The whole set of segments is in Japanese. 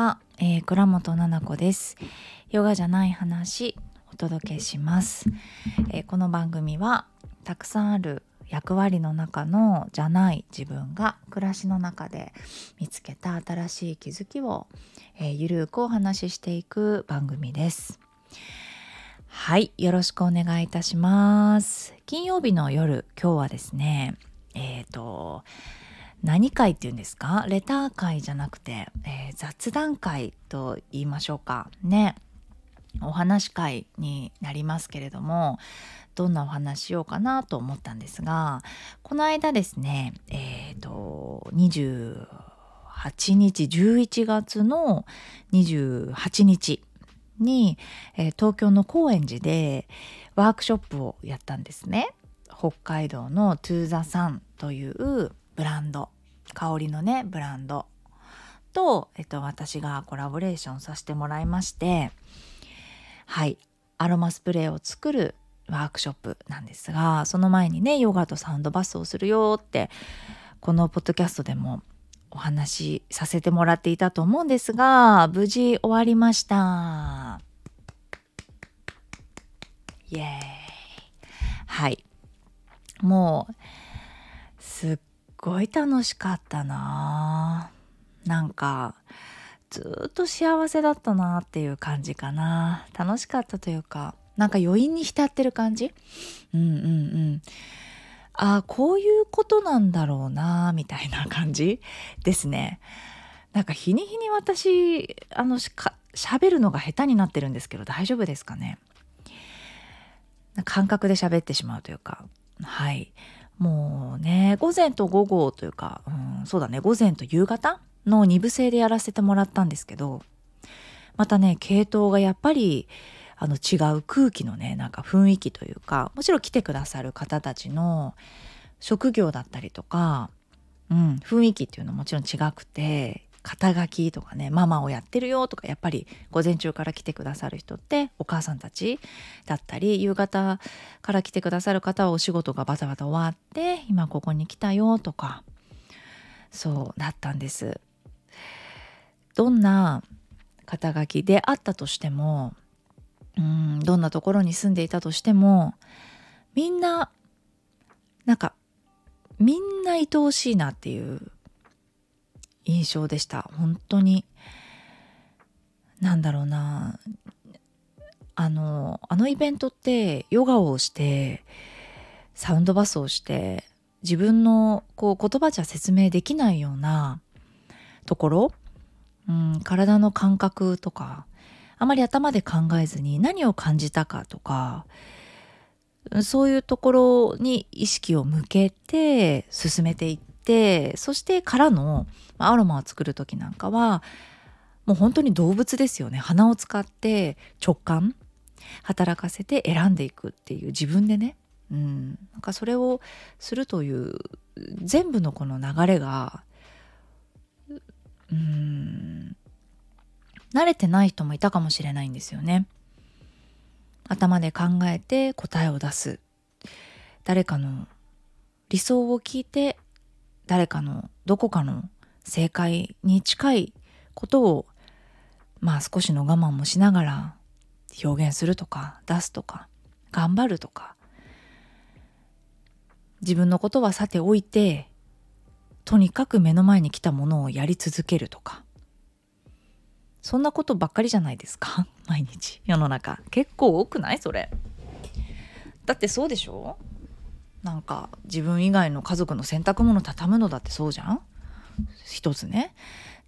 は、えー、倉本々子です。ヨガじゃない話お届けします、えー、この番組はたくさんある役割の中のじゃない自分が暮らしの中で見つけた新しい気づきを、えー、ゆるくお話ししていく番組です。はいよろしくお願いいたします。金曜日の夜今日はですねえっ、ー、と何会っていうんですか？レター会じゃなくて、えー、雑談会と言いましょうか。ね。お話会になりますけれどもどんなお話しようかなと思ったんですがこの間ですねえっ、ー、と28日11月の28日に、えー、東京の高円寺でワークショップをやったんですね。北海道のトゥーザサンというブランド香りのねブランド。と、えっと、私がコラボレーションさせてもらいましてはいアロマスプレーを作るワークショップなんですがその前にねヨガとサウンドバスをするよってこのポッドキャストでもお話しさせてもらっていたと思うんですが無事終わりました。イエーイ。はい。もうすっごい楽しかったな。なんかずっと幸せだったなっていう感じかな。楽しかったというかなんか余韻に浸ってる感じ？うんうんうん。ああこういうことなんだろうなみたいな感じ？ですね。なんか日に日に私あのしか喋るのが下手になってるんですけど大丈夫ですかね？感覚で喋ってしまうというか。はい。もうね午前と午後というか、うん、そうだね午前と夕方の2部制でやらせてもらったんですけどまたね系統がやっぱりあの違う空気のねなんか雰囲気というかもちろん来てくださる方たちの職業だったりとか、うん、雰囲気っていうのももちろん違くて肩書きとかねママをやってるよとかやっぱり午前中から来てくださる人ってお母さんたちだったり夕方から来てくださる方はお仕事がバタバタ終わって今ここに来たよとかそうだったんです。どんな肩書きであったとしてもうんどんなところに住んでいたとしてもみんななんかみんな愛おしいなっていう印象でした。本当になんだろうな。あのあのイベントってヨガをしてサウンドバスをして自分のこう言葉じゃ説明できないようなところ、うん、体の感覚とかあまり頭で考えずに何を感じたかとかそういうところに意識を向けて進めていってそしてからのアロマを作る時なんかはもう本当に動物ですよね。鼻を使って直感働かせて選んでいくっていう自分でね、うん、なんかそれをするという全部のこの流れがうん慣れてない人もいたかもしれないんですよね。頭で考えて答えを出す。誰かの理想を聞いて誰かのどこかの正解に近いことをまあ少しの我慢もしながら表現するとか出すとか頑張るとか自分のことはさておいてとにかく目の前に来たものをやり続けるとか。そんなことばっかりじゃないですか？毎日。世の中。結構多くない？それ。だってそうでしょ？なんか自分以外の家族の洗濯物畳むのだってそうじゃん？一つね。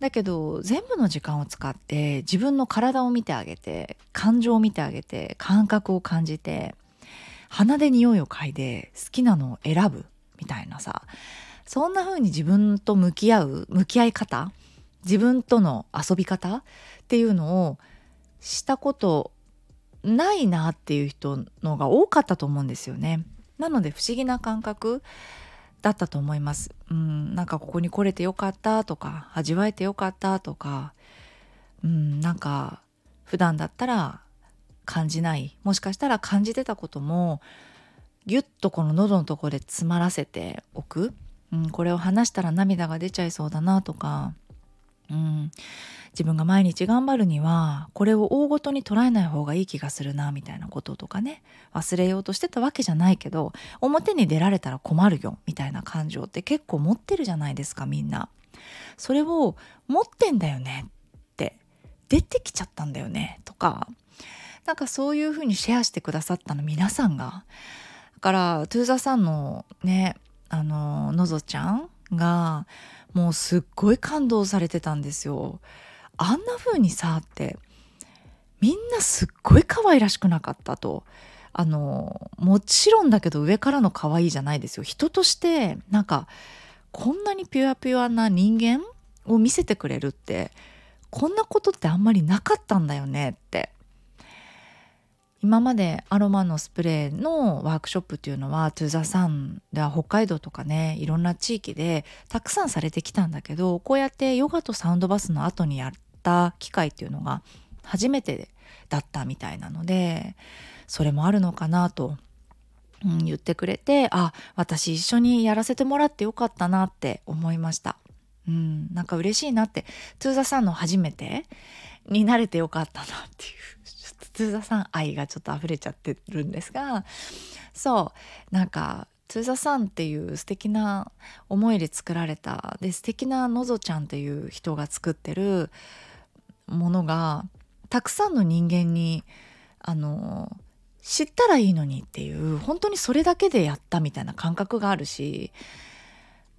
だけど全部の時間を使って自分の体を見てあげて感情を見てあげて感覚を感じて鼻で匂いを嗅いで好きなのを選ぶみたいなさ。そんな風に自分と向き合う向き合い方自分との遊び方っていうのをしたことないなっていう人のが多かったと思うんですよね。なので不思議な感覚だったと思います。うんなんかここに来れてよかったとか味わえてよかったとかうんなんか普段だったら感じないもしかしたら感じてたこともギュッとこの喉のとこで詰まらせておく、うん、これを話したら涙が出ちゃいそうだなとかうん、自分が毎日頑張るにはこれを大ごとに捉えない方がいい気がするなみたいなこととかね忘れようとしてたわけじゃないけど表に出られたら困るよみたいな感情って結構持ってるじゃないですかみんな。それを持ってんだよねって出てきちゃったんだよねとかなんかそういうふうにシェアしてくださったの皆さんが。だからトゥーザさんのねあののぞちゃんがもうすっごい感動されてたんですよ。あんな風にさってみんなすっごい可愛らしくなかったと。あのもちろんだけど上からの可愛いじゃないですよ。人としてなんかこんなにピュアピュアな人間を見せてくれるってこんなことってあんまりなかったんだよねって今までアロマのスプレーのワークショップっていうのはトゥーザサンでは北海道とかねいろんな地域でたくさんされてきたんだけどこうやってヨガとサウンドバスの後にやった機会っていうのが初めてだったみたいなのでそれもあるのかなと、うん、言ってくれてあ私一緒にやらせてもらってよかったなって思いました。うん、なんか嬉しいなってトゥーザさんの初めてになれてよかったなっていう通座さん愛がちょっと溢れちゃってるんですがそうなんか通座さんっていう素敵な思いで作られたで素敵なのぞちゃんっていう人が作ってるものがたくさんの人間にあの知ったらいいのにっていう本当にそれだけでやったみたいな感覚があるし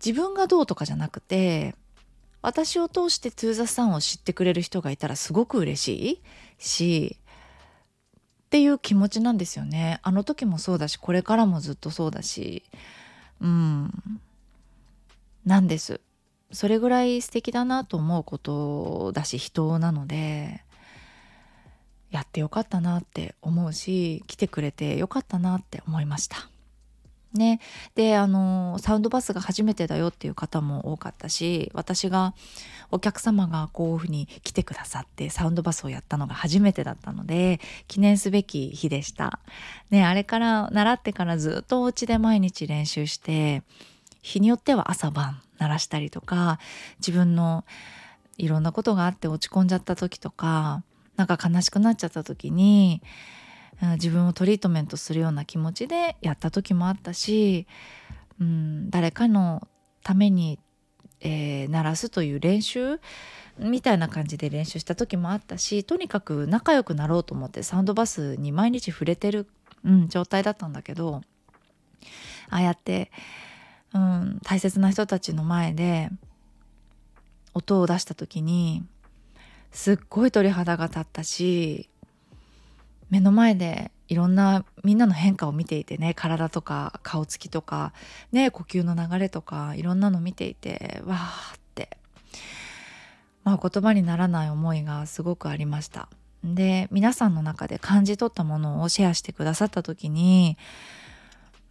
自分がどうとかじゃなくて私を通してトゥーザさんを知ってくれる人がいたらすごく嬉しいしっていう気持ちなんですよね。あの時もそうだしこれからもずっとそうだし。うん。なんです。それぐらい素敵だなと思うことだし人なので。やってよかったなって思うし来てくれてよかったなって思いました。ね、であのサウンドバスが初めてだよっていう方も多かったし私がお客様がこういうふうに来てくださってサウンドバスをやったのが初めてだったので記念すべき日でした。ね、あれから習ってからずっとお家で毎日練習して日によっては朝晩鳴らしたりとか自分のいろんなことがあって落ち込んじゃった時とかなんか悲しくなっちゃった時に自分をトリートメントするような気持ちでやった時もあったし、うん、誰かのために、えー、鳴らすという練習みたいな感じで練習した時もあったしとにかく仲良くなろうと思ってサウンドバスに毎日触れてる、うん、状態だったんだけどああやって、うん、大切な人たちの前で音を出した時にすっごい鳥肌が立ったし目の前でいろんなみんなの変化を見ていてね体とか顔つきとかね呼吸の流れとかいろんなの見ていてわーってまあ言葉にならない思いがすごくありました。で皆さんの中で感じ取ったものをシェアしてくださった時に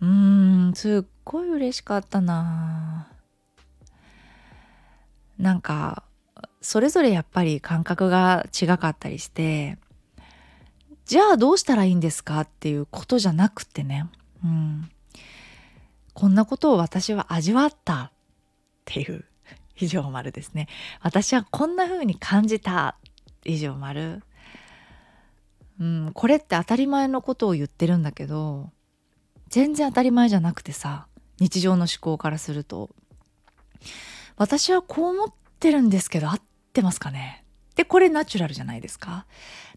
うーんすっごい嬉しかったななんかそれぞれやっぱり感覚が違かったりしてじゃあどうしたらいいんですかっていうことじゃなくてね、うん、こんなことを私は味わったっていう。以上丸ですね。私はこんな風に感じた以上丸。うん、これって当たり前のことを言ってるんだけど全然当たり前じゃなくてさ日常の思考からすると。私はこう思ってるんですけど合ってますかね？でこれナチュラルじゃないですか。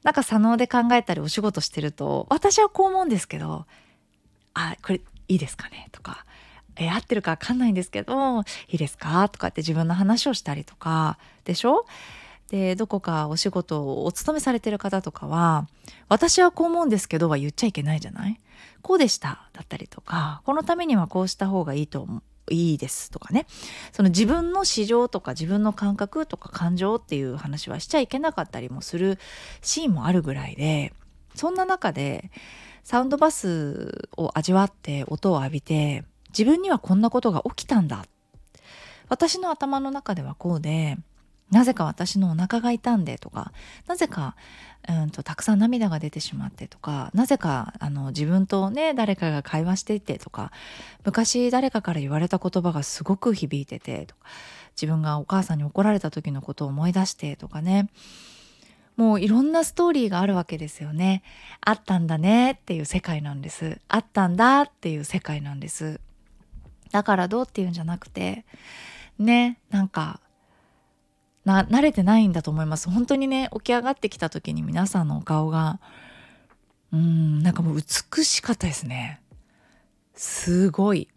なんか左脳で考えたりお仕事してると私はこう思うんですけどあこれいいですかね？とかえ合ってるか分かんないんですけどいいですか？とかって自分の話をしたりとかでしょ？でどこかお仕事をお勤めされてる方とかは「私はこう思うんですけど」は言っちゃいけないじゃないこうでしただったりとかこのためにはこうした方がいいと思ういいですとかね。その自分の市場とか自分の感覚とか感情っていう話はしちゃいけなかったりもするシーンもあるぐらいでそんな中でサウンドバスを味わって音を浴びて自分にはこんなことが起きたんだ。私の頭の中ではこうでなぜか私のお腹が痛んでとかなぜかうんとたくさん涙が出てしまってとかなぜかあの自分とね誰かが会話していてとか昔誰かから言われた言葉がすごく響いててとか自分がお母さんに怒られた時のことを思い出してとかねもういろんなストーリーがあるわけですよね。あったんだねっていう世界なんです。あったんだっていう世界なんです。だからどうっていうんじゃなくて、ね、なんか、な、慣れてないんだと思います。本当にね、起き上がってきた時に皆さんのお顔が、うん、なんかもう美しかったですね。すごい。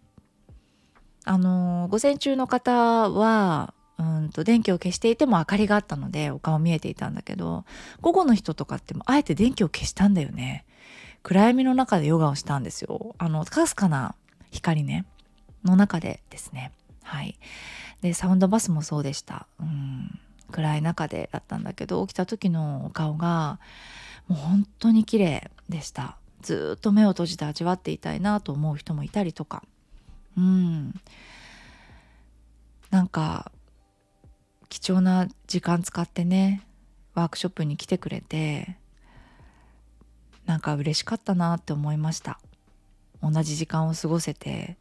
あの、午前中の方は、うんと電気を消していても明かりがあったのでお顔見えていたんだけど午後の人とかってもあえて電気を消したんだよね暗闇の中でヨガをしたんですよあのかすかな光ねの中でですねはいでサウンドバスもそうでした。うん。暗い中でだったんだけど起きた時のお顔がもう本当に綺麗でした。ずっと目を閉じて味わっていたいなと思う人もいたりとか。うん。なんか貴重な時間使ってねワークショップに来てくれてなんか嬉しかったなって思いました。同じ時間を過ごせて。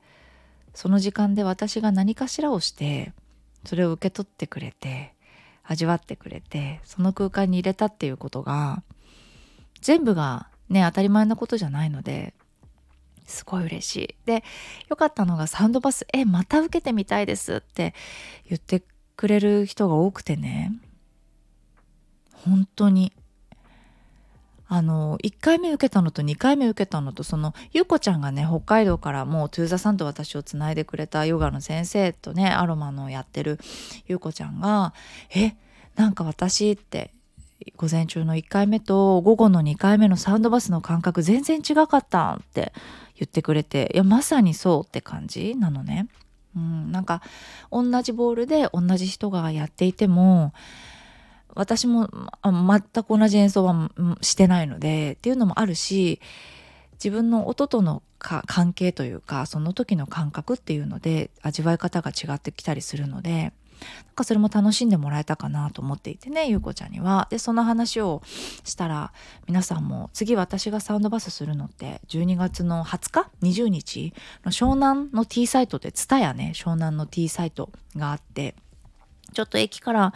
その時間で私が何かしらをしてそれを受け取ってくれて味わってくれてその空間に入れたっていうことが全部がね当たり前のことじゃないのですごい嬉しい。でよかったのがサウンドバス「えまた受けてみたいです」って言ってくれる人が多くてね本当にあの1回目受けたのと2回目受けたのとそのゆうこちゃんがね北海道からもうトゥーザさんと私をつないでくれたヨガの先生とねアロマのやってるゆうこちゃんが「えなんか私」って午前中の1回目と午後の2回目のサウンドバスの感覚全然違かったって言ってくれていやまさにそうって感じ？なのね。うん、なんか同じボールで同じ人がやっていても私も全く同じ演奏はしてないのでっていうのもあるし自分の音との関係というかその時の感覚っていうので味わい方が違ってきたりするのでなんかそれも楽しんでもらえたかなと思っていてねゆうこちゃんには。でその話をしたら皆さんも次私がサウンドバスするのって12月の20日？20日の湘南の T サイトで蔦屋ね湘南の T サイトがあってちょっと駅から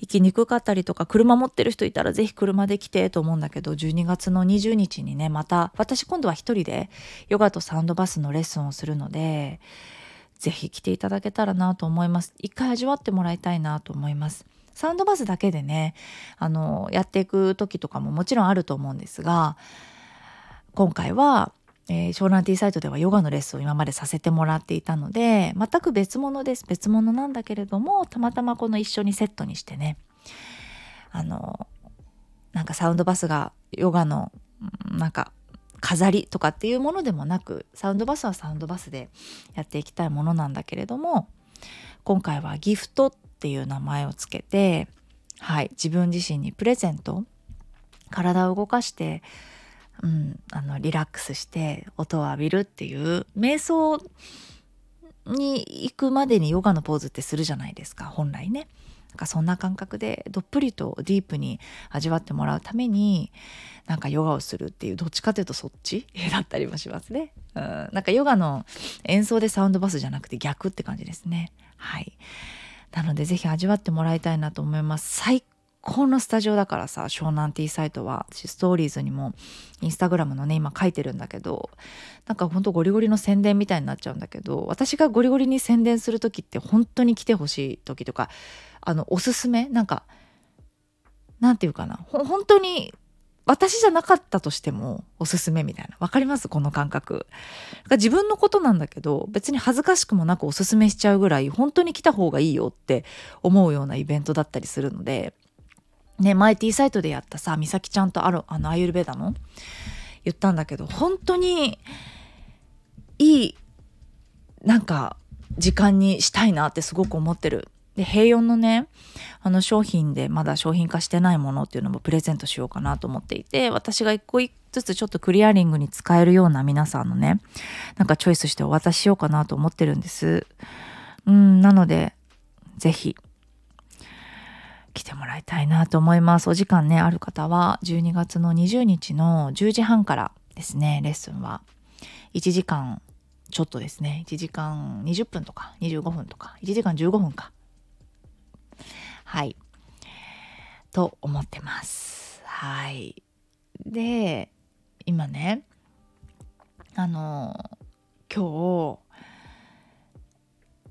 行きにくかったりとか車持ってる人いたらぜひ車で来てと思うんだけど12月の20日にねまた私今度は一人でヨガとサウンドバスのレッスンをするのでぜひ来ていただけたらなと思います。一回味わってもらいたいなと思います。サウンドバスだけでね、あの、やっていく時とかももちろんあると思うんですが、今回は、えー、湘南ティーサイトではヨガのレッスンを今までさせてもらっていたので、全く別物です。別物なんだけれども、たまたまこの一緒にセットにしてね、あの、なんかサウンドバスがヨガの、なんか飾りとかっていうものでもなくサウンドバスはサウンドバスでやっていきたいものなんだけれども今回はギフトっていう名前をつけてはい自分自身にプレゼント体を動かして、うん、あのリラックスして音を浴びるっていう瞑想に行くまでにヨガのポーズってするじゃないですか本来ね。なんかそんな感覚でどっぷりとディープに味わってもらうためになんかヨガをするっていうどっちかというとそっちだったりもしますね。うん、なんかヨガの演奏でサウンドバスじゃなくて逆って感じですね。はい。なのでぜひ味わってもらいたいなと思います。最高のスタジオだからさ湘南ティーサイトは私ストーリーズにもインスタグラムのね今書いてるんだけどなんかほんとゴリゴリの宣伝みたいになっちゃうんだけど私がゴリゴリに宣伝する時って本当に来てほしい時とかあのおすすめなんかなんていうかな本当に私じゃなかったとしてもおすすめみたいな。わかります？この感覚。自分のことなんだけど、別に恥ずかしくもなくおすすめしちゃうぐらい、本当に来た方がいいよって思うようなイベントだったりするので、ね、前 T サイトでやったさ、美咲ちゃんとある、あの、アユルベダの言ったんだけど、本当にいい、なんか、時間にしたいなってすごく思ってる。で、平4のね、あの商品でまだ商品化してないものっていうのもプレゼントしようかなと思っていて、私が一個一ずつちょっとクリアリングに使えるような皆さんのね、なんかチョイスしてお渡ししようかなと思ってるんです。うん、なので、ぜひ、来てもらいたいなと思います。お時間ね、ある方は、12月の20日の10時半からですね、レッスンは、1時間ちょっとですね、1時間20分とか25分とか、1時間15分か。はい。と思ってます。はい。で今ねあの今日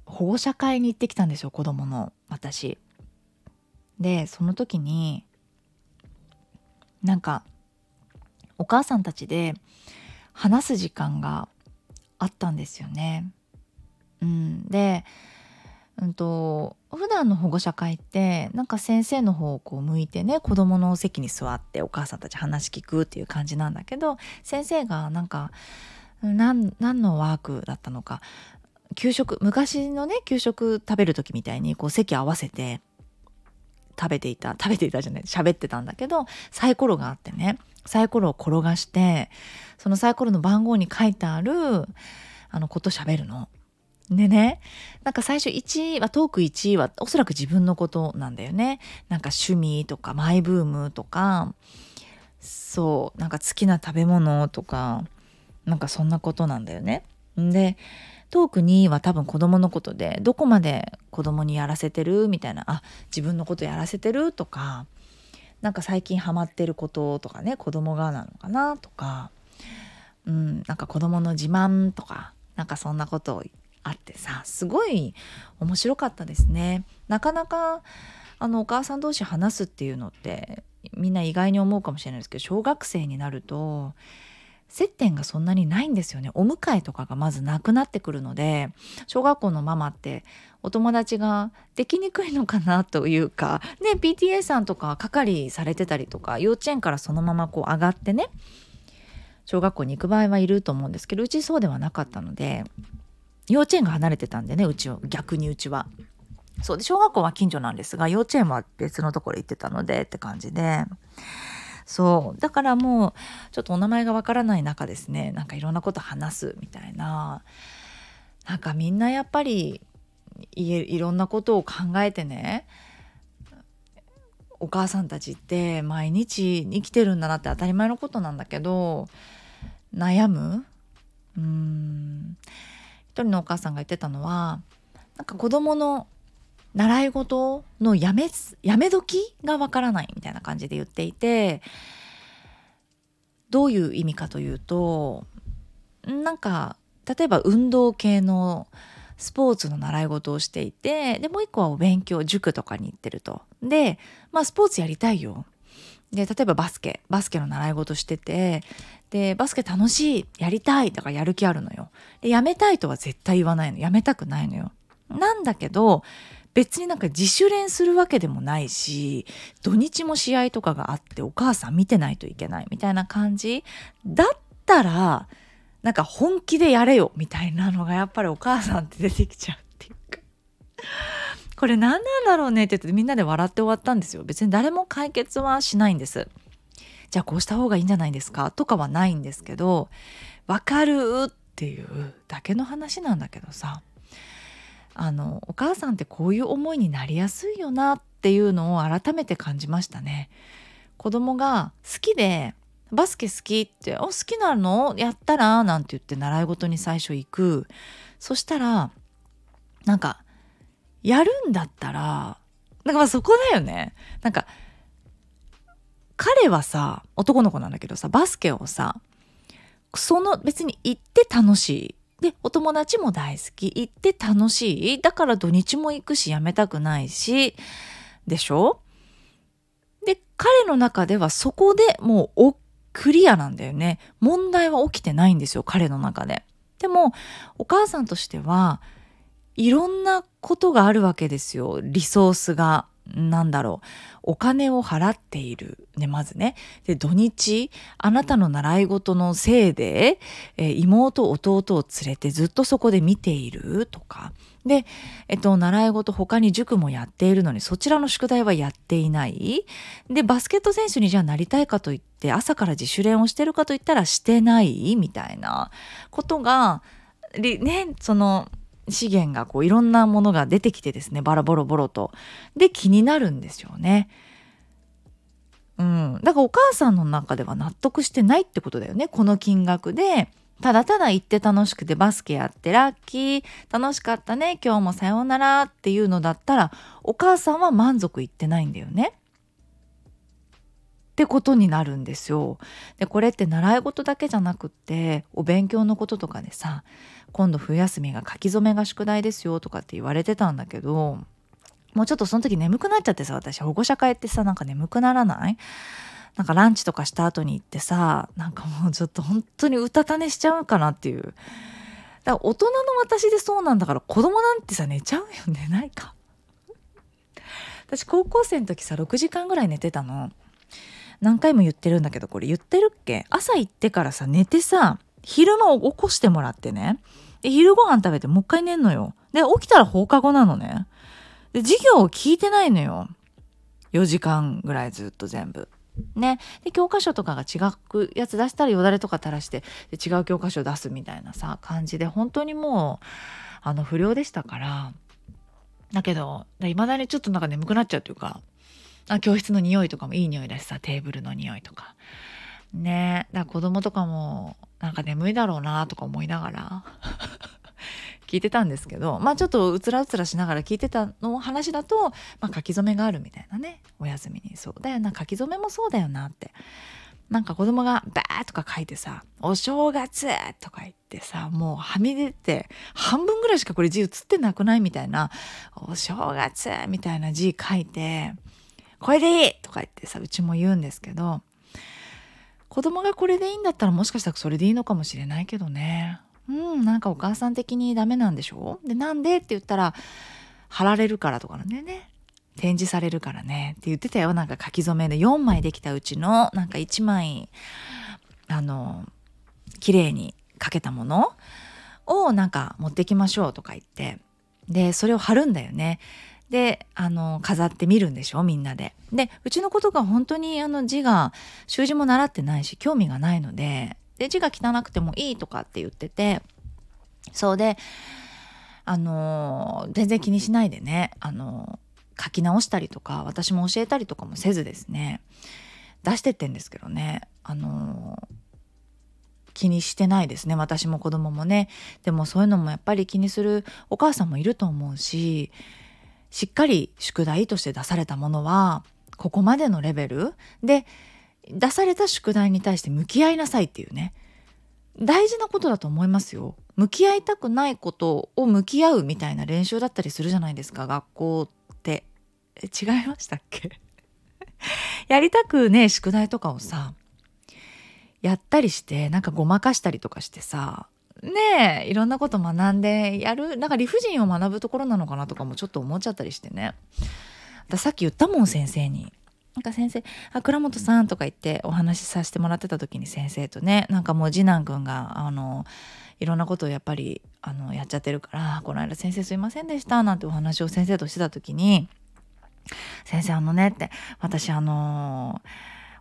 保護者会に行ってきたんですよ子供の私。でその時になんかお母さんたちで話す時間があったんですよね。うん、で、うんと、普段の保護者会ってなんか先生の方をこう向いてね子供の席に座ってお母さんたち話聞くっていう感じなんだけど先生がなんか何何のワークだったのか給食昔のね給食食べる時みたいにこう席合わせて食べていた食べていたじゃない喋ってたんだけどサイコロがあってねサイコロを転がしてそのサイコロの番号に書いてあるあのこと喋るの。でね、なんか最初1位は、トーク1位はおそらく自分のことなんだよね。なんか趣味とかマイブームとか、そう、なんか好きな食べ物とか、なんかそんなことなんだよね。で、トーク2は多分子供のことでどこまで子供にやらせてる？みたいなあ自分のことやらせてる？とかなんか最近ハマってることとかね子供がなのかな？とか、うん、なんか子供の自慢とかなんかそんなことあってさすごい面白かったですね。なかなかあのお母さん同士話すっていうのってみんな意外に思うかもしれないですけど小学生になると接点がそんなにないんですよねお迎えとかがまずなくなってくるので小学校のママってお友達ができにくいのかなというかね PTA さんとか係されてたりとか幼稚園からそのままこう上がってね小学校に行く場合はいると思うんですけどうちそうではなかったので幼稚園が離れてたんでねうちを逆にうちは。そうで小学校は近所なんですが幼稚園は別のところ行ってたのでって感じでそう。だからもうちょっとお名前がわからない中ですね。なんかいろんなこと話すみたいな。なんかみんなやっぱりいろんなことを考えてねお母さんたちって毎日生きてるんだなって当たり前のことなんだけど悩む？うん。一人のお母さんが言ってたのはなんか子供の習い事のやめやめ時がわからないみたいな感じで言っていてどういう意味かというとなんか例えば運動系のスポーツの習い事をしていてでもう一個はお勉強塾とかに行ってると。でまあスポーツやりたいよ。で例えばバスケバスケの習い事しててでバスケ楽しいやりたいだからやる気あるのよ。でやめたいとは絶対言わないの。やめたくないのよ。なんだけど別になんか自主練するわけでもないし土日も試合とかがあってお母さん見てないといけないみたいな感じ。だったらなんか本気でやれよみたいなのがやっぱりお母さんって出てきちゃうっていうか。これ何なんだろうねって言ってみんなで笑って終わったんですよ。別に誰も解決はしないんです。じゃあこうした方がいいんじゃないですかとかはないんですけどわかるっていうだけの話なんだけどさ。あのお母さんってこういう思いになりやすいよなっていうのを改めて感じましたね。子供が好きでバスケ好きって「お好きなの？やったら?」なんて言って習い事に最初行くそしたらなんかやるんだったらなんかまあそこだよねなんか彼はさ男の子なんだけどさバスケをさその別に行って楽しいで、お友達も大好き。行って楽しい。だから土日も行くし、やめたくないし。でしょ？で、彼の中ではそこでもうクリアなんだよね。問題は起きてないんですよ、彼の中で。でも、お母さんとしては、いろんなことがあるわけですよ。リソースが。なんだろう。お金を払っている。ね、まずね。で、土日、あなたの習い事のせいで、えー、妹、弟を連れてずっとそこで見ているとか。で、えっと、習い事他に塾もやっているのに、そちらの宿題はやっていない。で、バスケット選手にじゃあなりたいかといって、朝から自主練をしてるかといったらしてないみたいなことが、ね、その、資源がこういろんなものが出てきてですねバラボロボロとで気になるんですよね。うん、だからお母さんの中では納得してないってことだよねこの金額でただただ行って楽しくてバスケやってラッキー楽しかったね今日もさようならっていうのだったらお母さんは満足いってないんだよね。ってことになるんですよ。でこれって習い事だけじゃなくってお勉強のこととかでさ今度冬休みが書き初めが宿題ですよとかって言われてたんだけどもうちょっとその時眠くなっちゃってさ私保護者会ってさなんか眠くならない？なんかランチとかした後に行ってさなんかもうちょっと本当にうたた寝しちゃうかなっていう。だから大人の私でそうなんだから子供なんてさ寝ちゃうよ寝ないか。私高校生の時さ6時間ぐらい寝てたの。何回も言ってるんだけどこれ言ってるっけ？朝行ってからさ寝てさ昼間を起こしてもらってね。で昼ご飯食べてもう一回寝んのよ。で起きたら放課後なのね。で授業を聞いてないのよ。4時間ぐらいずっと全部。ね、で教科書とかが違うやつ出したらよだれとか垂らしてで違う教科書出すみたいなさ感じで本当にもうあの不良でしたから。だけどいまだにちょっとなんか眠くなっちゃうというかあ教室の匂いとかもいい匂いだしさテーブルの匂いとか。ね。だから子供とかもなんか眠いだろうなとか思いながら 聞いてたんですけどまあちょっとうつらうつらしながら聞いてたの話だと、まあ、書き初めがあるみたいなねお休みにそうだよな書き初めもそうだよなってなんか子供がバーとか書いてさ「お正月!」とか言ってさもうはみ出て半分ぐらいしかこれ字写ってなくないみたいな「お正月!」みたいな字書いて「これでいい!」とか言ってさうちも言うんですけど子供がこれでいいんだったらもしかしたらそれでいいのかもしれないけどね。うんなんかお母さん的にダメなんでしょ？でなんでって言ったら貼られるからとかなんだよね。展示されるからね。って言ってたよ。なんか書き初めで。4枚できたうちのなんか1枚あの綺麗に書けたものをなんか持ってきましょうとか言って。でそれを貼るんだよね。であの飾ってみるんでしょみんなで。でうちの子とか本当にあの字が習字も習ってないし興味がないのでで字が汚くてもいいとかって言っててそうであの全然気にしないでねあの書き直したりとか私も教えたりとかもせずですね出してってんですけどねあの気にしてないですね私も子供もねでもそういうのもやっぱり気にするお母さんもいると思うししっかり宿題として出されたものはここまでのレベルで出された宿題に対して向き合いなさいっていうね。大事なことだと思いますよ。向き合いたくないことを向き合うみたいな練習だったりするじゃないですか学校って。違いましたっけ？やりたくね宿題とかをさやったりしてなんかごまかしたりとかしてさねえいろんなこと学んでやる。なんか理不尽を学ぶところなのかなとかもちょっと思っちゃったりしてね。ださっき言ったもん先生に。なんか先生「あ倉本さん」とか言ってお話しさせてもらってた時に先生とねなんかもう次男くんがあのいろんなことをやっぱりあのやっちゃってるから「この間先生すいませんでした」なんてお話を先生としてた時に「先生あのね」って「私あの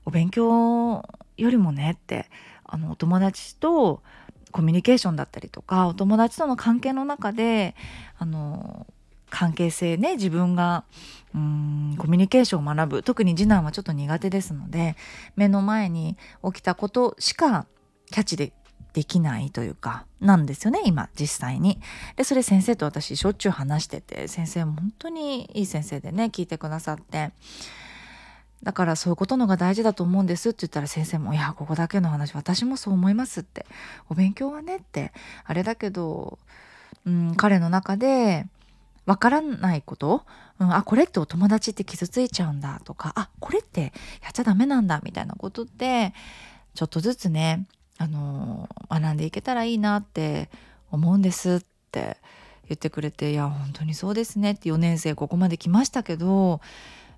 お勉強よりもね」ってあのお友達とコミュニケーションだったりとかお友達との関係の中であの関係性ね自分がうんコミュニケーションを学ぶ。特に次男はちょっと苦手ですので目の前に起きたことしかキャッチでできないというかなんですよね今実際に。でそれ先生と私しょっちゅう話してて先生も本当にいい先生でね聞いてくださってだからそういうことのが大事だと思うんですって言ったら先生も「いやここだけの話私もそう思います」って「お勉強はね」って。あれだけど、うん、彼の中でわからないこと、うん、あこれってお友達って傷ついちゃうんだとかあこれってやっちゃダメなんだみたいなことってちょっとずつね、あの学んでいけたらいいなって思うんですって言ってくれていや本当にそうですねって4年生ここまで来ましたけど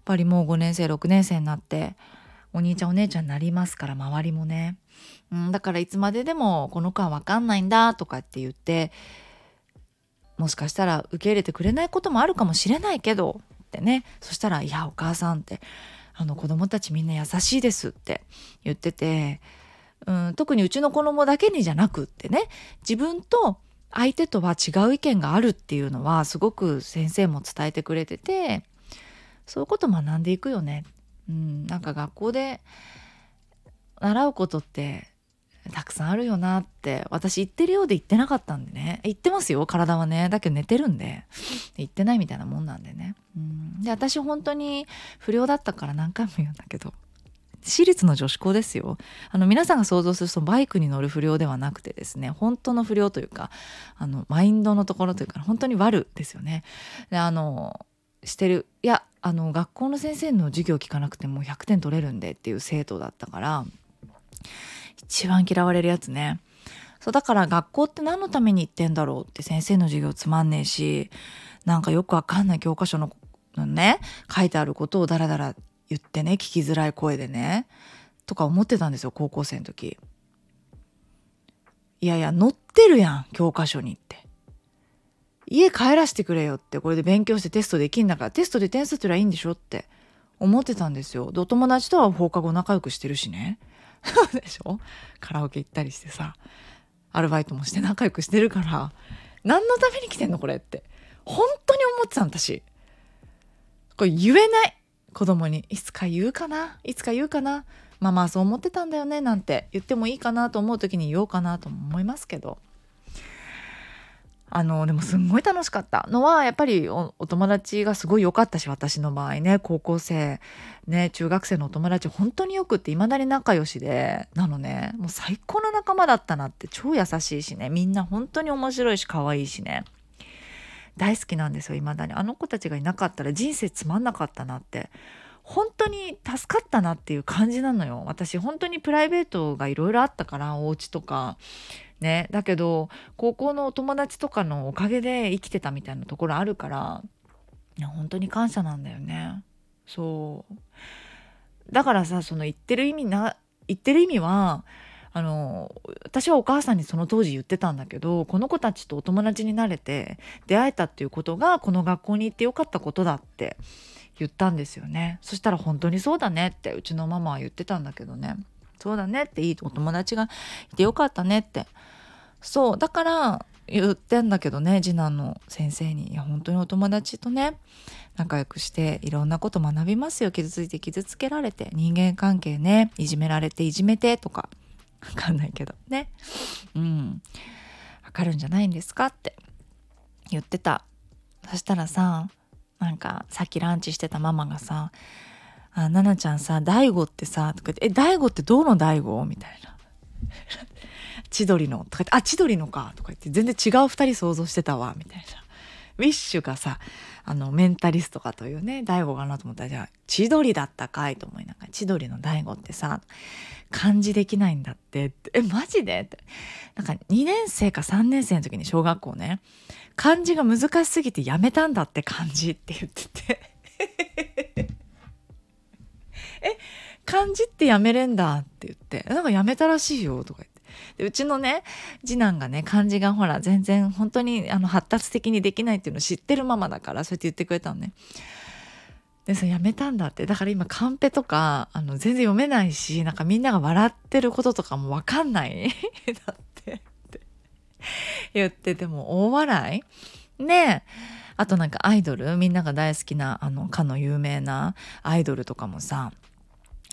ぱりもう5年生6年生になってお兄ちゃんお姉ちゃんになりますから周りもね、うん、だからいつまででもこの子は分かんないんだとかって言ってもしかしたら受け入れてくれないこともあるかもしれないけどってね。そしたら「いやお母さん」ってあの子供たちみんな優しいですって言ってて、うん、特にうちの子供だけにじゃなくってね自分と相手とは違う意見があるっていうのはすごく先生も伝えてくれててそういうこと学んでいくよね。うん、なんか学校で習うことってたくさんあるよなって私言ってるようで言ってなかったんでね。言ってますよ体はね。だけど寝てるんで。言ってないみたいなもんなんでね。うん。で私本当に不良だったから何回も言うんだけど私立の女子校ですよ。あの皆さんが想像するそのバイクに乗る不良ではなくてですね本当の不良というかあのマインドのところというか本当に悪ですよね。であのしてる。いやあの学校の先生の授業聞かなくても100点取れるんでっていう生徒だったから一番嫌われるやつね。そうだから学校って何のために行ってんだろうって先生の授業つまんねえしなんかよくわかんない教科書のね書いてあることをダラダラ言ってね聞きづらい声でねとか思ってたんですよ高校生の時。いやいや載ってるやん教科書にって。家帰らせてくれよってこれで勉強してテストできんだからテストで点数取りゃいいんでしょって。思ってたんですよ。でお友達とは放課後仲良くしてるしね。でしょ？カラオケ行ったりしてさアルバイトもして仲良くしてるから何のために来てんのこれって。本当に思ってたの私。これ言えない。子供にいつか言うかな？いつか言うかな？ママはそう思ってたんだよね？なんて言ってもいいかなと思う時に言おうかなと思いますけど。あのでもすんごい楽しかったのはやっぱりお友達がすごい良かったし私の場合ね高校生ね中学生のお友達本当によくっていまだに仲良しでなのねもう最高の仲間だったなって超優しいしねみんな本当に面白いし可愛いしね。大好きなんですよ未だに。あの子たちがいなかったら人生つまんなかったなって。本当に助かったなっていう感じなのよ。私本当にプライベートがいろいろあったからお家とか。ね。だけど高校のお友達とかのおかげで生きてたみたいなところあるからいや本当に感謝なんだよね。そう。だからさその言ってる意味な言ってる意味はあの私はお母さんにその当時言ってたんだけどこの子たちとお友達になれて出会えたっていうことがこの学校に行ってよかったことだって言ったんですよね。そしたら本当にそうだねってうちのママは言ってたんだけどね。そうだねっていいお友達がいてよかったねって。そうだから言ってんだけどね次男の先生に「いや本当にお友達とね仲良くしていろんなこと学びますよ。傷ついて傷つけられて人間関係ねいじめられていじめて」とか。わかんないけどね。うん。わかるんじゃないんですかって。言ってた。そしたらさなんかさっきランチしてたママがさ「あななちゃんさ大悟ってさ」とか言って「え大悟ってどの大悟?」みたいな「千鳥の」とか言って「あ千鳥のか」とか言って全然違う二人想像してたわ。みたいな。ウィッシュがさあのメンタリストかというね大悟かなと思ったらじゃあ千鳥だったかいと思いながら千鳥の大悟ってさ漢字できないんだって。えマジで？って。なんか2年生か3年生の時に小学校ね漢字が難しすぎてやめたんだって漢字って言ってて。漢字ってやめれんだって言ってなんかやめたらしいよとか言って。でうちのね次男がね漢字がほら全然本当にあの発達的にできないっていうのを知ってるママだからそうやって言ってくれたのね。でさやめたんだって。だから今カンペとかあの全然読めないしなんかみんなが笑ってることとかも分かんない。だってって。言ってても大笑い。ねあとなんかアイドルみんなが大好きなあのかの有名なアイドルとかもさ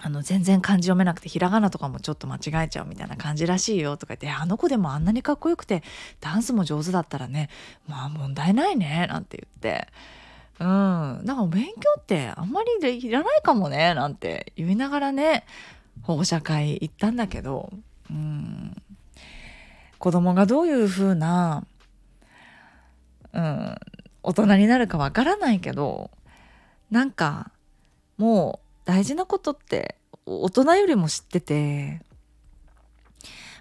あの全然漢字読めなくてひらがなとかもちょっと間違えちゃうみたいな感じらしいよとか言ってあの子でもあんなにかっこよくてダンスも上手だったらねまあ問題ないねなんて言って。うん。なんか勉強ってあんまりでいらないかもねなんて言いながらね保護者会行ったんだけど。うん。子供がどういう風なうん大人になるかわからないけどなんかもう大事なことって大人よりも知ってて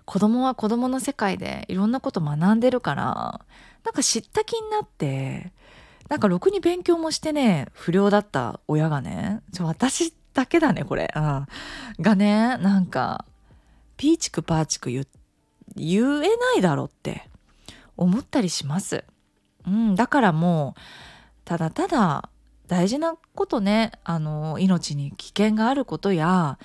子供は子供の世界でいろんなこと学んでるからなんか知った気になってなんかろくに勉強もしてね不良だった親がねちょ私だけだねこれ、うん、がねなんかピーチクパーチク言言えないだろって思ったりします。うん、だからもうただただ大事なことね。あの命に危険があることや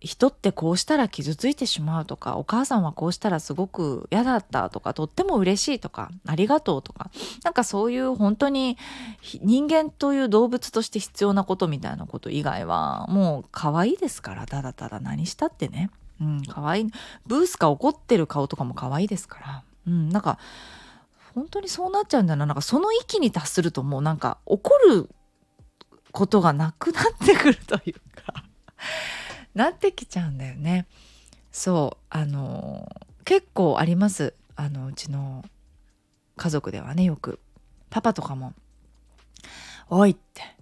人ってこうしたら傷ついてしまうとかお母さんはこうしたらすごく嫌だったとかとっても嬉しいとかありがとうとかなんかそういう本当に人間という動物として必要なことみたいなこと以外はもう可愛いですからただただ何したってね。うん、可愛い。ブースか怒ってる顔とかも可愛いですから、うん、なんか本当にそうなっちゃうんだな。なんかその域に達するともうなんか怒ることがなくなってくるというか。なってきちゃうんだよね。そう。あの結構あります。あのうちの家族ではねよく。パパとかも「おい」って。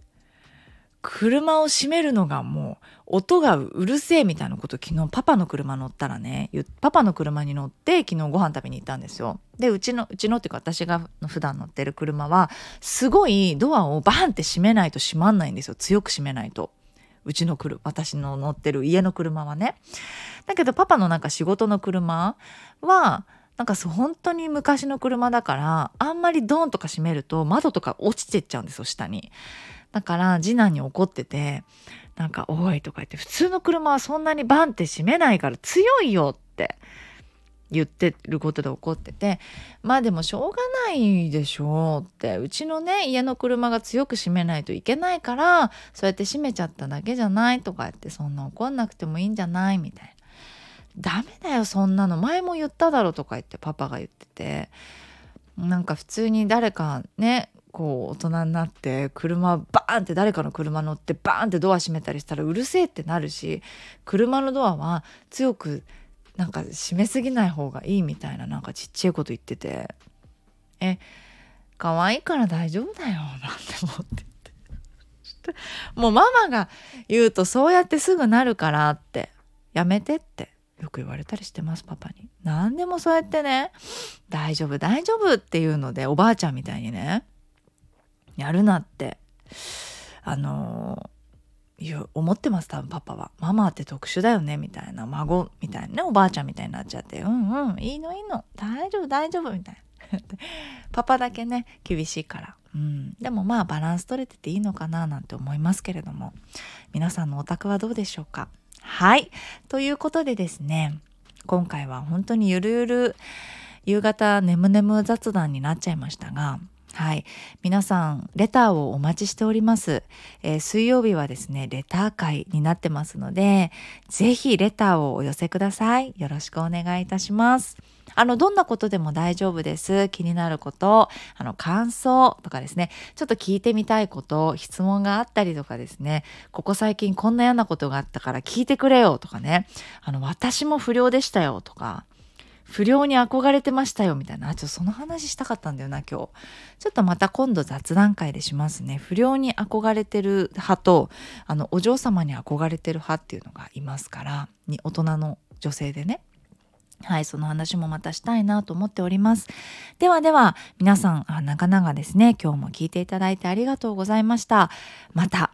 車を閉めるのがもう音がうるせえみたいなこと昨日パパの車乗ったらねパパの車に乗って昨日ご飯食べに行ったんですよ。でうちのうちのっていうか私が普段乗ってる車はすごいドアをバーンって閉めないと閉まんないんですよ強く閉めないと。うちの車私の乗ってる家の車はね。だけどパパのなんか仕事の車はなんか本当に昔の車だからあんまりドーンとか閉めると窓とか落ちてっちゃうんですよ下に。だから次男に怒っててなんか「おい」とか言って普通の車はそんなにバンって閉めないから強いよって言ってることで怒っててまあでもしょうがないでしょうってうちのね家の車が強く閉めないといけないからそうやって閉めちゃっただけじゃないとか言ってそんな怒んなくてもいいんじゃない？みたいな。ダメだよそんなの。前も言っただろとか言ってパパが言ってて。なんか普通に誰かねこう大人になって車バーンって誰かの車乗ってバーンってドア閉めたりしたらうるせえってなるし車のドアは強くなんか閉めすぎない方がいいみたいななんかちっちゃいこと言っててえ可愛いから大丈夫だよなんて思って もうママが言うとそうやってすぐなるからってやめてってよく言われたりしてますパパに。何でもそうやってね大丈夫大丈夫っていうのでおばあちゃんみたいにねやるなってあの思ってます多分パパは。ママって特殊だよねみたいな。孫みたいなね。おばあちゃんみたいになっちゃって。うんうん。いいのいいの。大丈夫大丈夫みたいな。パパだけね厳しいから、うん、でもまあバランス取れてていいのかななんて思いますけれども。皆さんのお宅はどうでしょうか。はい。ということでですね今回は本当にゆるゆる夕方眠眠雑談になっちゃいましたがはい。皆さん、レターをお待ちしております。えー、水曜日はですね、レター会になってますので、ぜひレターをお寄せください。よろしくお願いいたします。あの、どんなことでも大丈夫です。気になること、あの、感想とかですね、ちょっと聞いてみたいこと、質問があったりとかですね、ここ最近こんな嫌なことがあったから聞いてくれよとかね、あの、私も不良でしたよとか、不良に憧れてましたよみたいなちょその話したかったんだよな今日ちょっとまた今度雑談会でしますね不良に憧れてる派とあのお嬢様に憧れてる派っていうのがいますからに大人の女性でねはい、その話もまたしたいなと思っております。ではでは、皆さん、あ長々ですね、今日も聞いていただいてありがとうございました。また、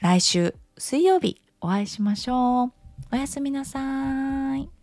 来週水曜日お会いしましょう。おやすみなさい。